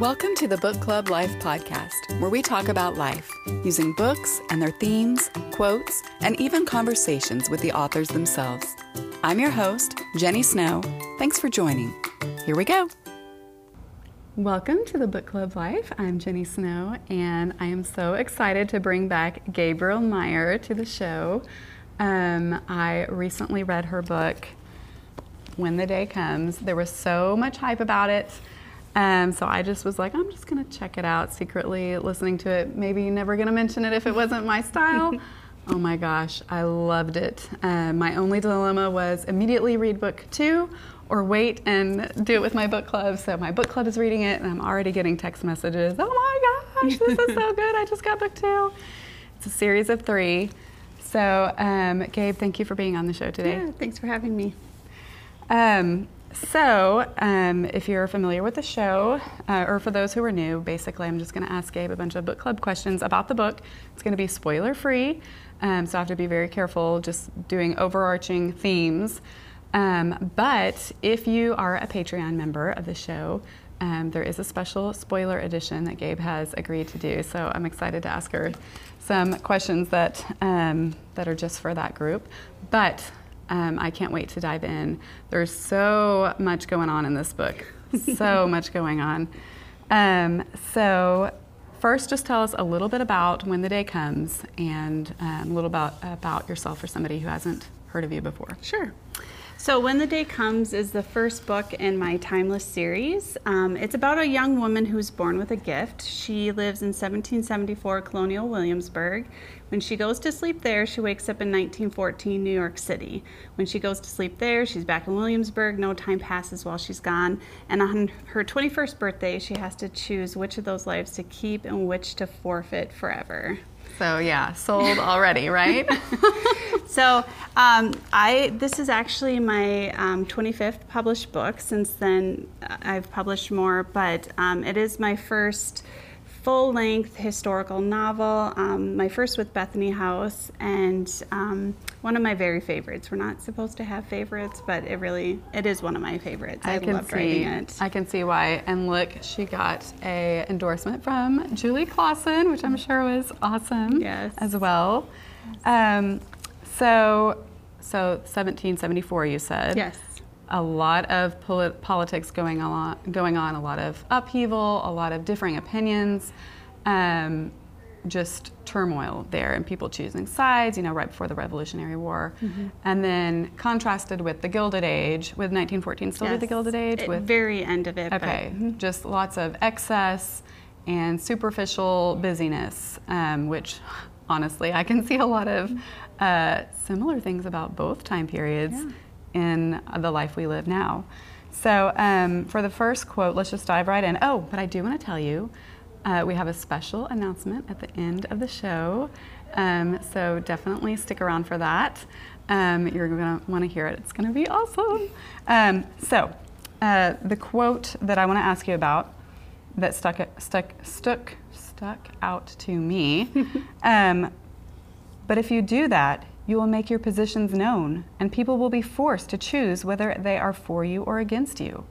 Welcome to the Book Club Life podcast, where we talk about life using books and their themes, quotes, and even conversations with the authors themselves. I'm your host, Jenny Snow. Thanks for joining. Here we go. Welcome to the Book Club Life. I'm Jenny Snow, and I am so excited to bring back Gabrielle Meyer to the show. Um, I recently read her book, When the Day Comes. There was so much hype about it. Um, so I just was like, I'm just gonna check it out secretly, listening to it. Maybe never gonna mention it if it wasn't my style. oh my gosh, I loved it. Uh, my only dilemma was immediately read book two or wait and do it with my book club. So my book club is reading it, and I'm already getting text messages. Oh my gosh, this is so good! I just got book two. It's a series of three. So, um, Gabe, thank you for being on the show today. Yeah, thanks for having me. Um, so, um, if you're familiar with the show, uh, or for those who are new, basically I'm just going to ask Gabe a bunch of book club questions about the book. It's going to be spoiler free, um, so I have to be very careful just doing overarching themes. Um, but if you are a Patreon member of the show, um, there is a special spoiler edition that Gabe has agreed to do. So I'm excited to ask her some questions that um, that are just for that group. But um, I can't wait to dive in. There's so much going on in this book, so much going on. Um, so, first, just tell us a little bit about When the Day Comes and um, a little about, about yourself for somebody who hasn't heard of you before. Sure. So, When the Day Comes is the first book in my Timeless series. Um, it's about a young woman who's born with a gift. She lives in 1774 Colonial Williamsburg. When she goes to sleep there, she wakes up in 1914 New York City. When she goes to sleep there, she's back in Williamsburg. No time passes while she's gone. And on her 21st birthday, she has to choose which of those lives to keep and which to forfeit forever. So yeah, sold already, right? so um, I this is actually my um, 25th published book. Since then, uh, I've published more, but um, it is my first full length historical novel, um, my first with Bethany House, and um, one of my very favorites. We're not supposed to have favorites, but it really it is one of my favorites. I, I loved see, writing it. I can see why. And look, she got a endorsement from Julie Klassen, which I'm sure was awesome. Yes. As well. Um, so, so 1774, you said. Yes a lot of polit- politics going on, going on, a lot of upheaval, a lot of differing opinions, um, just turmoil there, and people choosing sides. You know, right before the Revolutionary War, mm-hmm. and then contrasted with the Gilded Age, with 1914 still yes. the Gilded Age, At with very end of it. Okay, mm-hmm. just lots of excess and superficial busyness, um, which honestly I can see a lot of uh, similar things about both time periods. Yeah in the life we live now. So, um, for the first quote, let's just dive right in. Oh, but I do want to tell you uh, we have a special announcement at the end of the show. Um, so, definitely stick around for that. Um, you're going to want to hear it, it's going to be awesome. Um, so, uh, the quote that I want to ask you about that stuck, stuck, stuck, stuck out to me. Um, but if you do that, you will make your positions known, and people will be forced to choose whether they are for you or against you.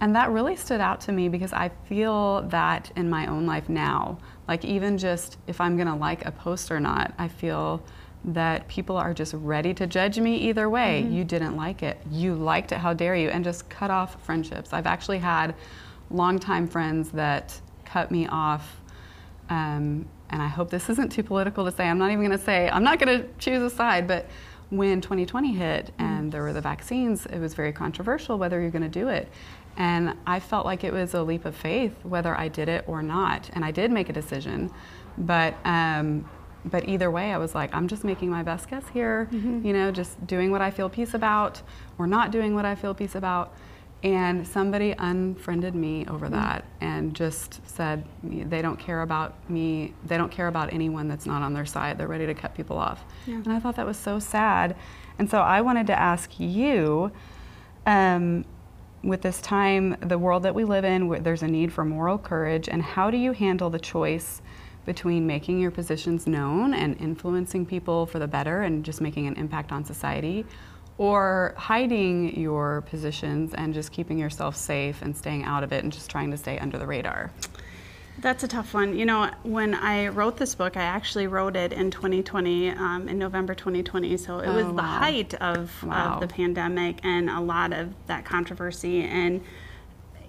And that really stood out to me because I feel that in my own life now. Like, even just if I'm gonna like a post or not, I feel that people are just ready to judge me either way. Mm-hmm. You didn't like it, you liked it, how dare you, and just cut off friendships. I've actually had longtime friends that cut me off um, and I hope this isn't too political to say, I'm not even going to say, I'm not going to choose a side, but when 2020 hit mm-hmm. and there were the vaccines, it was very controversial whether you're going to do it. And I felt like it was a leap of faith whether I did it or not. And I did make a decision. But, um, but either way, I was like, I'm just making my best guess here, mm-hmm. you know, just doing what I feel peace about or not doing what I feel peace about. And somebody unfriended me over mm-hmm. that and just said they don't care about me, they don't care about anyone that's not on their side. They're ready to cut people off. Yeah. And I thought that was so sad. And so I wanted to ask you um, with this time, the world that we live in, there's a need for moral courage. And how do you handle the choice between making your positions known and influencing people for the better and just making an impact on society? Or hiding your positions and just keeping yourself safe and staying out of it and just trying to stay under the radar? That's a tough one. You know, when I wrote this book, I actually wrote it in 2020, um, in November 2020. So it oh, was the height of, wow. of the pandemic and a lot of that controversy. And,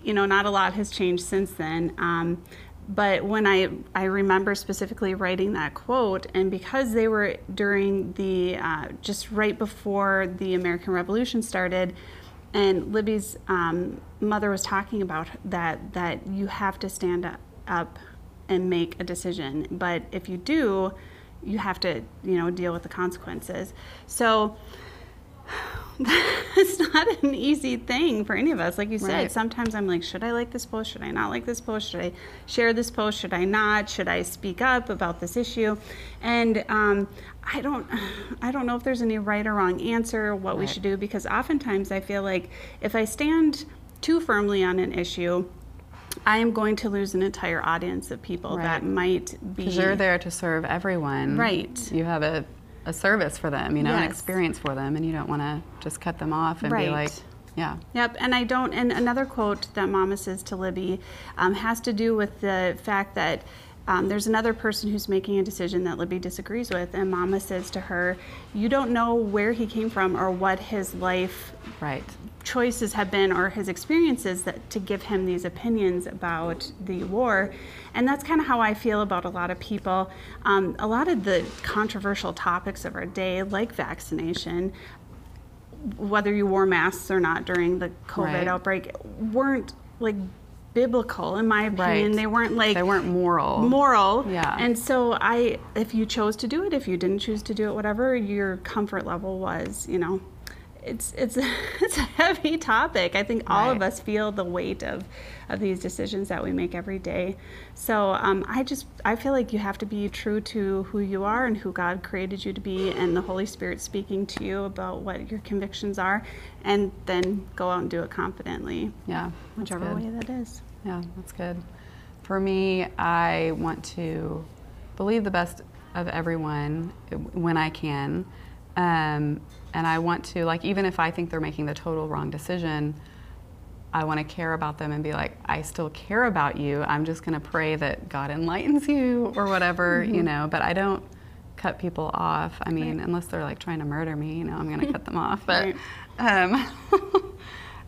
you know, not a lot has changed since then. Um, but when I, I remember specifically writing that quote, and because they were during the, uh, just right before the American Revolution started, and Libby's um, mother was talking about that, that you have to stand up and make a decision. But if you do, you have to, you know, deal with the consequences. So it's not an easy thing for any of us. Like you said, right. sometimes I'm like, should I like this post? Should I not like this post? Should I share this post? Should I not? Should I speak up about this issue? And um, I don't, I don't know if there's any right or wrong answer what right. we should do because oftentimes I feel like if I stand too firmly on an issue, I am going to lose an entire audience of people right. that might be. Because you're there to serve everyone. Right. You have a, a service for them, you know, yes. an experience for them, and you don't want to just cut them off and right. be like, yeah. Yep. And I don't. And another quote that Mama says to Libby um, has to do with the fact that um, there's another person who's making a decision that Libby disagrees with, and Mama says to her, "You don't know where he came from or what his life right. Choices have been or his experiences that to give him these opinions about the war." And that's kind of how I feel about a lot of people. Um, a lot of the controversial topics of our day, like vaccination, whether you wore masks or not during the COVID right. outbreak, weren't like biblical in my opinion. Right. They weren't like they weren't moral. Moral. Yeah. And so I if you chose to do it, if you didn't choose to do it, whatever your comfort level was, you know. It's it's it's a heavy topic. I think all right. of us feel the weight of of these decisions that we make every day. So um, I just I feel like you have to be true to who you are and who God created you to be, and the Holy Spirit speaking to you about what your convictions are, and then go out and do it confidently. Yeah, whichever good. way that is. Yeah, that's good. For me, I want to believe the best of everyone when I can. Um, and I want to, like, even if I think they're making the total wrong decision, I want to care about them and be like, I still care about you. I'm just going to pray that God enlightens you or whatever, mm-hmm. you know, but I don't cut people off. I mean, right. unless they're like trying to murder me, you know, I'm going to cut them off. But, right. um, uh,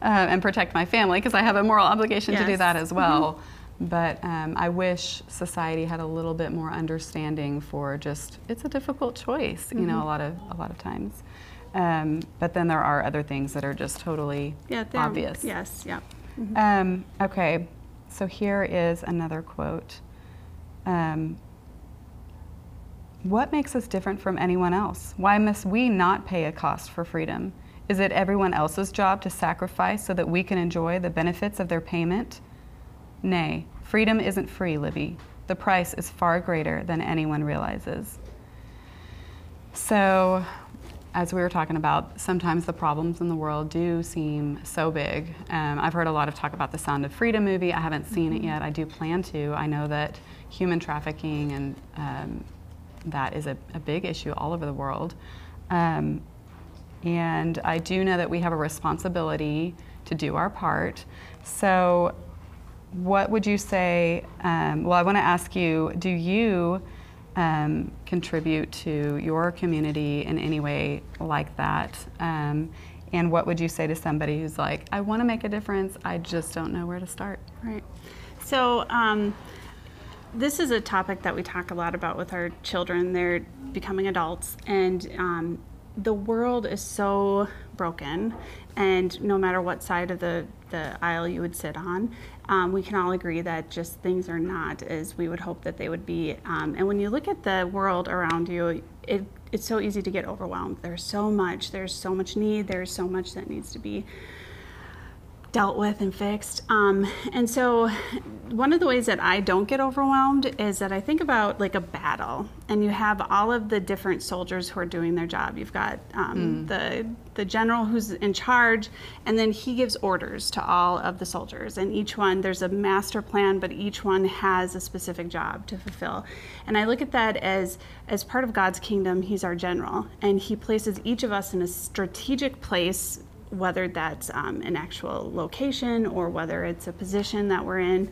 and protect my family because I have a moral obligation yes. to do that as well. Mm-hmm. But um, I wish society had a little bit more understanding for just it's a difficult choice, you mm-hmm. know, a lot of a lot of times. Um, but then there are other things that are just totally yeah, obvious. Yes, yeah. Mm-hmm. Um, okay, so here is another quote. Um, what makes us different from anyone else? Why must we not pay a cost for freedom? Is it everyone else's job to sacrifice so that we can enjoy the benefits of their payment? Nay, freedom isn't free, Libby. The price is far greater than anyone realizes. So, as we were talking about, sometimes the problems in the world do seem so big. Um, I've heard a lot of talk about the Sound of Freedom movie. I haven't seen mm-hmm. it yet. I do plan to. I know that human trafficking and um, that is a, a, big issue all over the world. Um, and I do know that we have a responsibility to do our part. So, what would you say? Um, well, I want to ask you do you um, contribute to your community in any way like that? Um, and what would you say to somebody who's like, I want to make a difference, I just don't know where to start? Right. So, um, this is a topic that we talk a lot about with our children. They're becoming adults, and um, the world is so broken, and no matter what side of the, the aisle you would sit on, um, we can all agree that just things are not as we would hope that they would be. Um, and when you look at the world around you, it, it's so easy to get overwhelmed. There's so much, there's so much need, there's so much that needs to be dealt with and fixed. Um, and so one of the ways that I don't get overwhelmed is that I think about like a battle, and you have all of the different soldiers who are doing their job. You've got um, mm. the the general who's in charge, and then he gives orders to all of the soldiers. And each one, there's a master plan, but each one has a specific job to fulfill. And I look at that as as part of God's kingdom. He's our general, and He places each of us in a strategic place whether that's um, an actual location or whether it's a position that we're in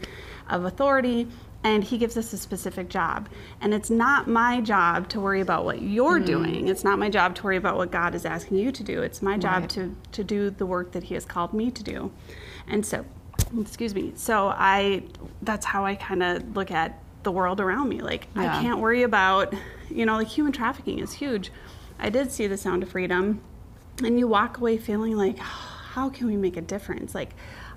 of authority and he gives us a specific job. And it's not my job to worry about what you're mm. doing. It's not my job to worry about what God is asking you to do. It's my job right. to, to do the work that he has called me to do. And so, excuse me. So I, that's how I kind of look at the world around me. Like, yeah. I can't worry about, you know, like human trafficking is huge. I did see the sound of freedom and you walk away feeling like how can we make a difference? Like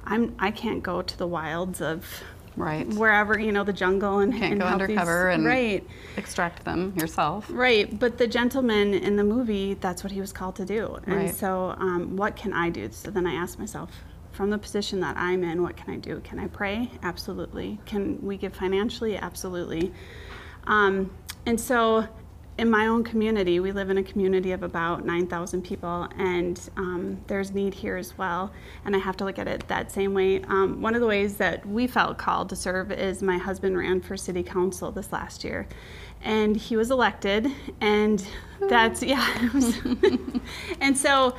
i'm i can't go to the wilds of right. wherever you know the jungle and you can't and go undercover these, and right. extract them yourself. Right. But the gentleman in the movie that's what he was called to do. And right. so um, what can i do? So then i asked myself from the position that i'm in what can i do? Can i pray? Absolutely. Can we give financially? Absolutely. Um, and so in my own community, we live in a community of about 9,000 people, and um, there's need here as well. And I have to look at it that same way. Um, one of the ways that we felt called to serve is my husband ran for city council this last year, and he was elected, and that's yeah. and so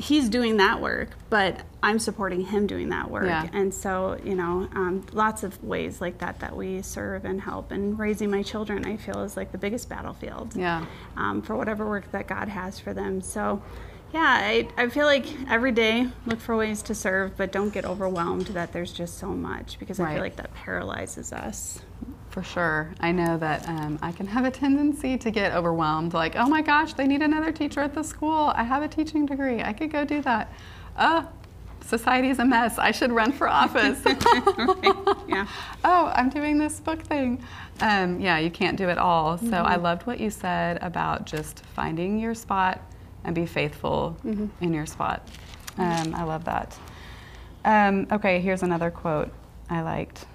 he's doing that work, but I'm supporting him doing that work. Yeah. And so, you know, um, lots of ways like that that we serve and help. And raising my children, I feel, is like the biggest battlefield. Yeah. Um, for whatever work that God has for them. So, yeah, I, I feel like every day look for ways to serve, but don't get overwhelmed that there's just so much because right. I feel like that paralyzes us. For sure. I know that um, I can have a tendency to get overwhelmed like, oh my gosh, they need another teacher at the school. I have a teaching degree. I could go do that. Uh, society is a mess. I should run for office. right. Yeah. oh, I'm doing this book thing. Um, yeah, you can't do it all. So mm-hmm. I loved what you said about just finding your spot and be faithful mm-hmm. in your spot. Um, I love that. Um, okay, here's another quote I liked.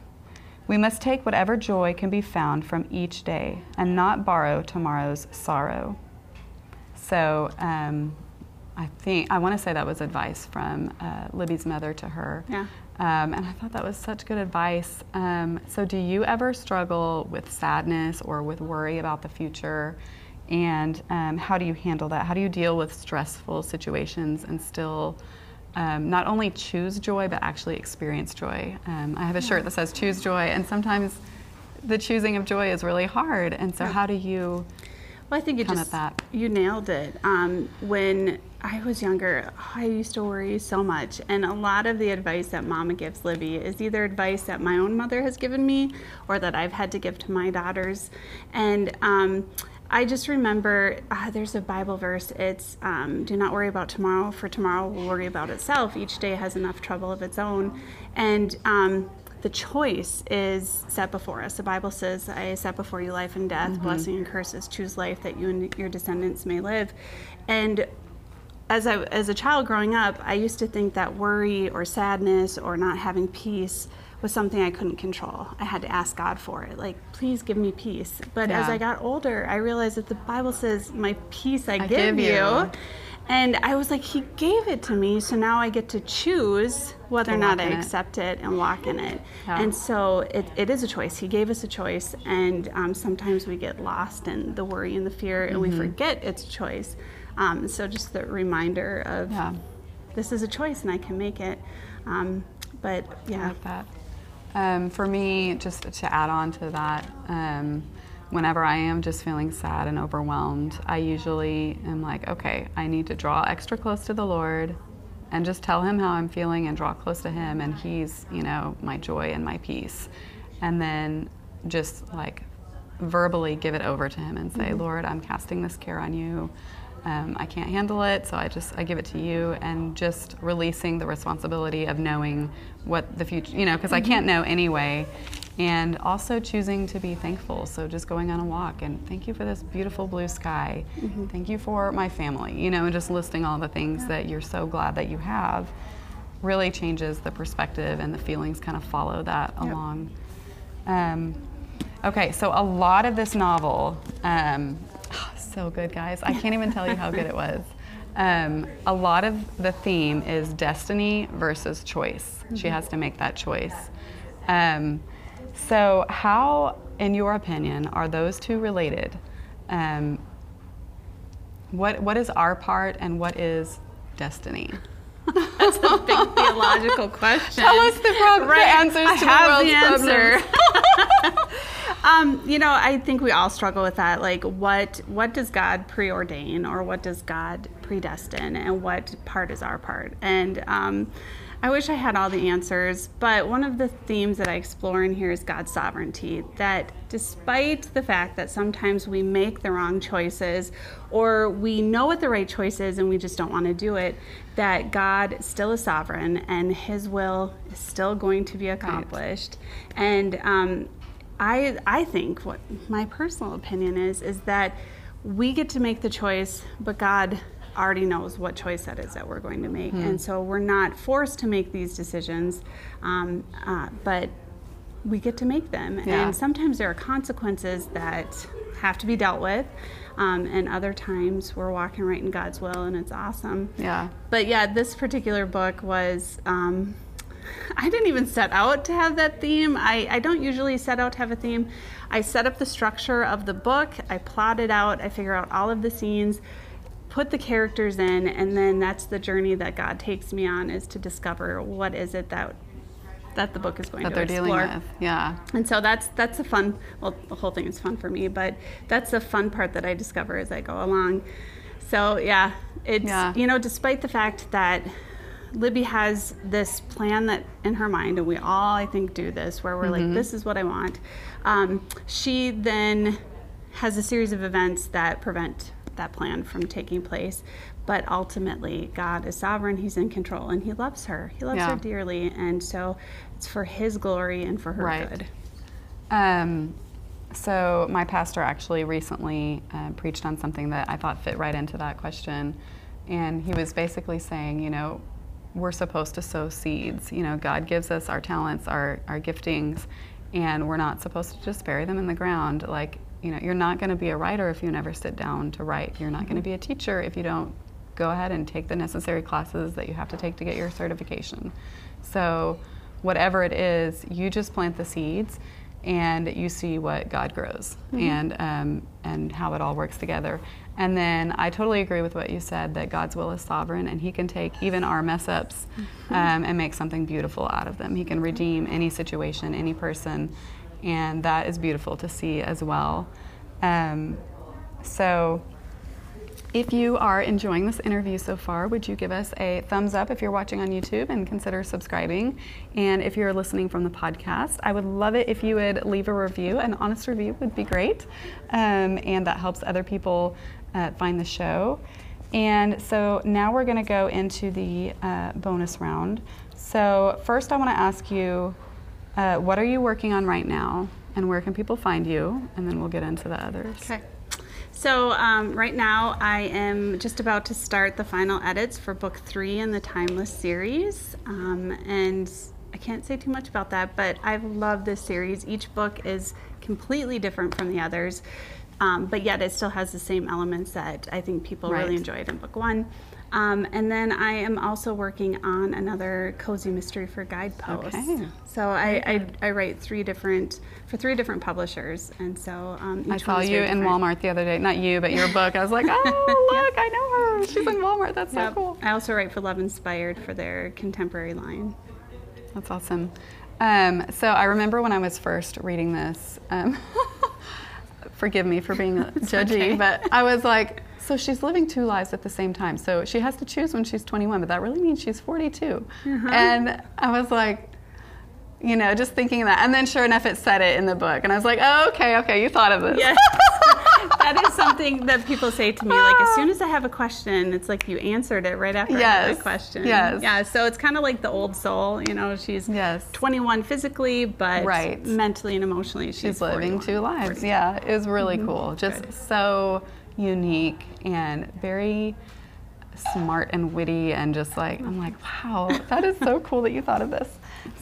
We must take whatever joy can be found from each day and not borrow tomorrow's sorrow. So um, I think, I want to say that was advice from uh, Libby's mother to her. Yeah. Um, and I thought that was such good advice. Um, so, do you ever struggle with sadness or with worry about the future? And um, how do you handle that? How do you deal with stressful situations and still um, not only choose joy, but actually experience joy. Um, I have a shirt that says choose joy, and sometimes the choosing of joy is really hard. And so, how do you? Well, I think you just you nailed it. Um, when I was younger, I used to worry so much, and a lot of the advice that Mama gives Libby is either advice that my own mother has given me, or that I've had to give to my daughters, and um, I just remember uh, there's a Bible verse. It's um, do not worry about tomorrow, for tomorrow will worry about itself. Each day has enough trouble of its own. And um, the choice is set before us. The Bible says, I set before you life and death, mm-hmm. blessing and curses. Choose life that you and your descendants may live. And as, I, as a child growing up, I used to think that worry or sadness or not having peace was something I couldn't control. I had to ask God for it. Like, please give me peace. But yeah. as I got older, I realized that the Bible says, My peace I, I give, give, you. you. And I was like, He gave it to me, so now I get to choose whether or not I accept it. it. and walk in it. Yeah. And so it, it is a choice. He gave us a choice, and um, sometimes we get lost in the worry and the fear, and mm-hmm. we forget it's a choice. Um, so just the reminder of yeah. this is a choice, and I can make it. Um, but yeah. Like um, for me, just to add on to that, um, whenever I am just feeling sad and overwhelmed, I usually am like, okay, I need to draw extra close to the Lord and just tell him how I'm feeling and draw close to him, and he's, you know, my joy and my peace. And then just like verbally give it over to him and say, mm-hmm. Lord, I'm casting this care on you um, I can't handle it, so I just I give it to you, and just releasing the responsibility of knowing what the future, you know, because mm-hmm. I can't know anyway, and also choosing to be thankful. So just going on a walk and thank you for this beautiful blue sky, mm-hmm. thank you for my family, you know, and just listing all the things yeah. that you're so glad that you have really changes the perspective and the feelings kind of follow that yep. along. Um, okay, so a lot of this novel, um, so good, guys. I can't even tell you how good it was. Um, a lot of the theme is destiny versus choice. Mm-hmm. She has to make that choice. Um, so, how, in your opinion, are those two related? Um, what, what is our part and what is destiny? That's a big theological question. Tell us the, pro- right. the answers I to the world's the answer. Um, you know, I think we all struggle with that. Like, what what does God preordain, or what does God predestine, and what part is our part? And um, I wish I had all the answers, but one of the themes that I explore in here is God's sovereignty. That despite the fact that sometimes we make the wrong choices or we know what the right choice is and we just don't want to do it, that God still is sovereign and His will is still going to be accomplished. Right. And um, I, I think what my personal opinion is is that we get to make the choice, but God already knows what choice that is that we're going to make. Hmm. And so we're not forced to make these decisions, um, uh, but we get to make them. Yeah. And sometimes there are consequences that have to be dealt with. Um, and other times we're walking right in God's will, and it's awesome. Yeah. But yeah, this particular book was. Um, I didn't even set out to have that theme. I, I don't usually set out to have a theme. I set up the structure of the book, I plot it out, I figure out all of the scenes, put the characters in and then that's the journey that God takes me on is to discover what is it that that the book is going that to they're explore. dealing with. Yeah. And so that's that's the fun well the whole thing is fun for me, but that's the fun part that I discover as I go along. So yeah, it's yeah. you know, despite the fact that Libby has this plan that in her mind, and we all I think do this, where we're mm-hmm. like, this is what I want. Um, she then has a series of events that prevent that plan from taking place. But ultimately, God is sovereign. He's in control, and He loves her. He loves yeah. her dearly, and so it's for His glory and for her right. good. Um, so my pastor actually recently uh, preached on something that I thought fit right into that question, and he was basically saying, you know, we're supposed to sow seeds. You know, God gives us our talents, our our giftings, and we're not supposed to just bury them in the ground. Like you know, you're not going to be a writer if you never sit down to write. You're not mm-hmm. going to be a teacher if you don't go ahead and take the necessary classes that you have to take to get your certification. So, whatever it is, you just plant the seeds and you see what God grows mm-hmm. and um, and how it all works together. And then I totally agree with what you said that God's will is sovereign and He can take even our mess ups mm-hmm. um, and make something beautiful out of them. He can redeem any situation, any person, and that is beautiful to see as well. Um, so, if you are enjoying this interview so far, would you give us a thumbs up if you're watching on YouTube and consider subscribing? And if you're listening from the podcast, I would love it if you would leave a review. An honest review would be great, um, and that helps other people uh, find the show. And so now we're going to go into the uh, bonus round. So, first, I want to ask you uh, what are you working on right now, and where can people find you? And then we'll get into the others. Okay. So, um, right now, I am just about to start the final edits for book three in the Timeless series. Um, and I can't say too much about that, but I've loved this series. Each book is completely different from the others, um, but yet it still has the same elements that I think people right. really enjoyed in book one. Um, and then I am also working on another cozy mystery for Guideposts. Okay. So I, I, I, write three different for three different publishers, and so um, I saw you in Walmart the other day. Not you, but your book. I was like, oh look, I know her. She's in Walmart. That's yep. so cool. I also write for Love Inspired for their contemporary line. That's awesome. Um, so I remember when I was first reading this. Um, forgive me for being judgy, okay. but I was like, so she's living two lives at the same time. So she has to choose when she's 21, but that really means she's 42. Uh-huh. And I was like, you know, just thinking that. And then sure enough, it said it in the book. And I was like, oh, okay, okay, you thought of this. Yes. that is something that people say to me. Like, as soon as I have a question, it's like you answered it right after yes. I had a question. Yes. Yeah. So it's kind of like the old soul. You know, she's yes. 21 physically, but right. mentally and emotionally, she's, she's living two lives. Yeah. It was really mm-hmm. cool. Just Good. so unique and very smart and witty and just like I'm like, wow, that is so cool that you thought of this.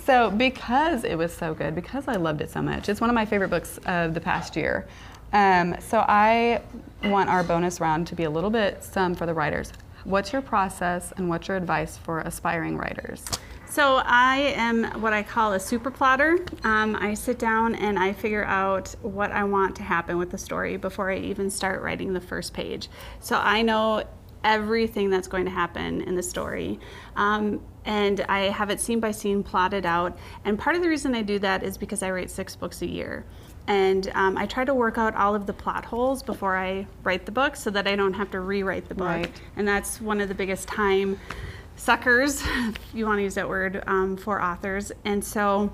So because it was so good, because I loved it so much, it's one of my favorite books of the past year. Um, so I want our bonus round to be a little bit some for the writers. What's your process and what's your advice for aspiring writers? So I am what I call a super plotter. Um, I sit down and I figure out what I want to happen with the story before I even start writing the first page. So I know everything that's going to happen in the story. Um, and I have it scene by scene plotted out. And part of the reason I do that is because I write six books a year. And um, I try to work out all of the plot holes before I write the book so that I don't have to rewrite the book. Right. And that's one of the biggest time suckers, if you want to use that word, um, for authors. And so,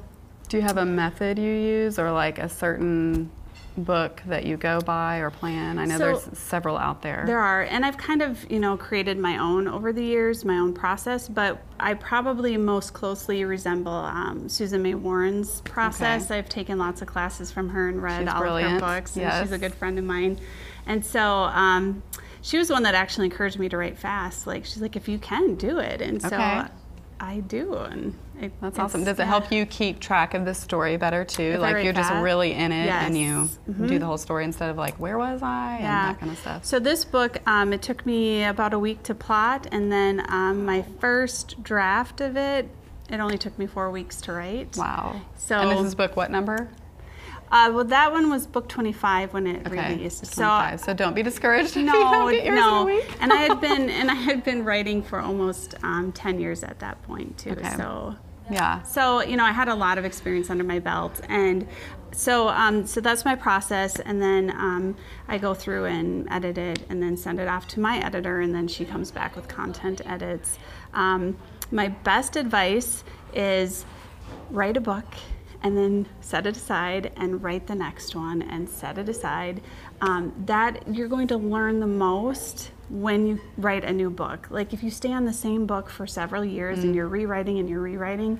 Do you have a method you use or like a certain book that you go by or plan? I know So- there's several out there. There are, and I've kind of, you know, created my own over the years, my own process, but I probably most closely resemble um, Susan May Warren's process. Okay. I've taken lots of classes from her and read She's all brilliant. of her books, and Yes. she's a good friend of mine. And so um, she was the one that actually encouraged me to write fast. Like, she's like, if you can, do it. And so Okay. I do. And it, That's awesome. Does it help you keep track of the story better too? Like you're just really in it and you Mm-hmm. do the whole story instead of like where was I and that kind of stuff. So this book, um, it took me about a week to plot, and then um, my first draft of it, it only took me four weeks to write. wow. So- and this is book what number? Uh, well, that one was book 25 when it Okay. released. So 25. So don't be discouraged no, don't get yours in a no. week. and I had been and I had been writing for almost um, 10 years at that point too. Okay. So yeah. so you know I had a lot of experience under my belt, and so um, so that's my process. And then um, I go through and edit it, and then send it off to my editor, and then she comes back with content edits. Um, my best advice is write a book and then set it aside and write the next one and set it aside. Um, that you're going to learn the most when you write a new book. Like if you stay on the same book for several years and you're rewriting and you're rewriting,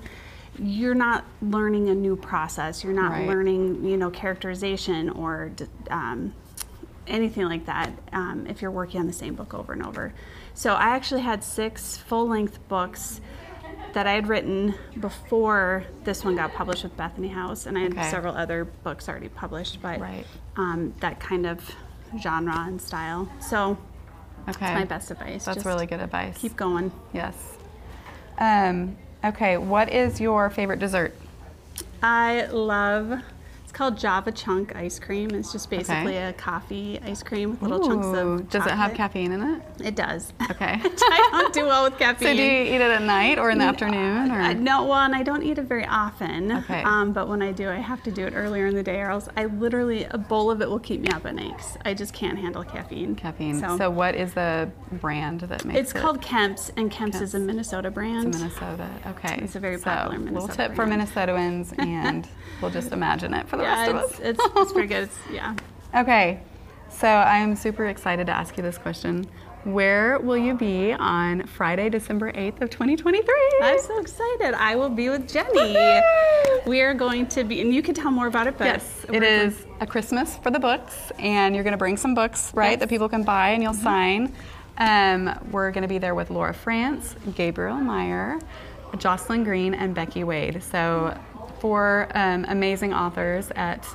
you're not learning a new process. You're not Right. learning, you know, characterization or um, anything like that um, if you're working on the same book over and over. So I actually had six full-length books that I had written before this one got published with Bethany House, and I had Okay. several other books already published, but Right. um, that kind of genre and style. So Okay. that's my best advice. That's Just really good advice. Keep going. Yes. Um, okay. What is your favorite dessert? I love. It's called Java Chunk ice cream. It's just basically a coffee ice cream with little chunks Ooh, of. Does it have caffeine in it? It does. Okay. I don't do well with caffeine. So do you eat it at night or in the afternoon? Or Uh, no, well, and I don't eat it very often. Okay. Um, but when I do, I have to do it earlier in the day, or else I literally a bowl of it will keep me up at night. I just can't handle caffeine. caffeine. So, So, what is the brand that makes it's it? It's called Kemp's, and Kemp's, is a Minnesota brand. It's Minnesota. Okay. It's a very so, popular Minnesota. little tip for brand. Minnesotans, and we'll just imagine it for the yeah, rest of it's, us. it's, it's pretty good. It's, yeah. Okay, so I'm super excited to ask you this question. Where will you be on Friday, December 8th of 2023? I'm so excited. I will be with Jenny. we are going to be, and you can tell more about it, but Yes, it we're- a Christmas for the books, and you're going to bring some books, right, Yes. that people can buy and you'll sign. Um, we're going to be there with Laura Frantz, Gabrielle Meyer, Jocelyn Green, and Becky Wade. So, four um, amazing authors at,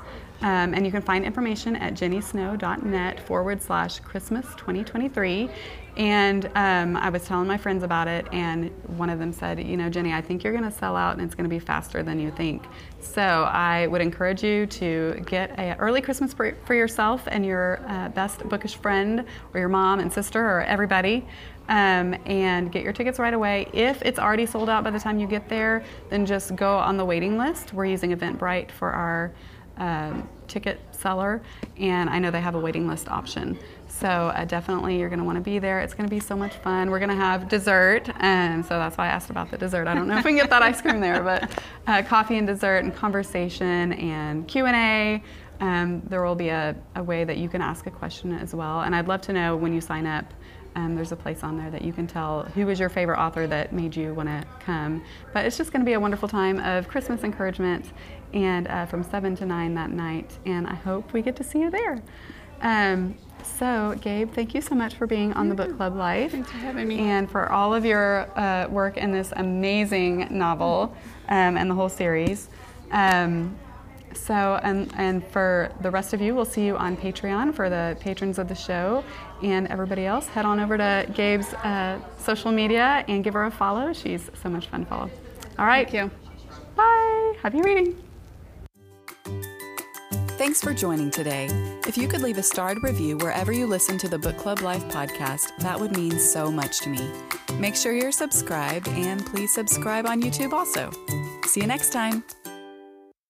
um, and you can find information at jennysnow.net forward slash Christmas 2023. And um, I was telling my friends about it, and one of them said, You know, Jenny, I think you're going to sell out and it's going to be faster than you think. So I would encourage you to get an early Christmas for, for yourself and your uh, best bookish friend, or your mom and sister, or everybody. Um, and get your tickets right away. If it's already sold out by the time you get there, then just go on the waiting list. We're using Eventbrite for our um, ticket seller, and I know they have a waiting list option. So uh, definitely, you're going to want to be there. It's going to be so much fun. We're going to have dessert, and so that's why I asked about the dessert. I don't know if we can get that ice cream there, but uh, coffee and dessert, and conversation, and Q and A. Um, there will be a, a way that you can ask a question as well, and I'd love to know when you sign up. Um, there's a place on there that you can tell who was your favorite author that made you want to come. But it's just going to be a wonderful time of Christmas encouragement, and uh, from seven to nine that night. And I hope we get to see you there. Um, So, Gabe, thank you so much for being on the Book Club Life. Thanks for having me. And for all of your uh, work in this amazing novel um, and the whole series. Um, so, and, and for the rest of you, we'll see you on Patreon for the patrons of the show. And everybody else, head on over to Gabe's uh, social media and give her a follow. She's so much fun to follow. All right. Thank you. Bye. Happy reading. Thanks for joining today. If you could leave a starred review wherever you listen to the Book Club Life podcast, that would mean so much to me. Make sure you're subscribed and please subscribe on YouTube also. See you next time.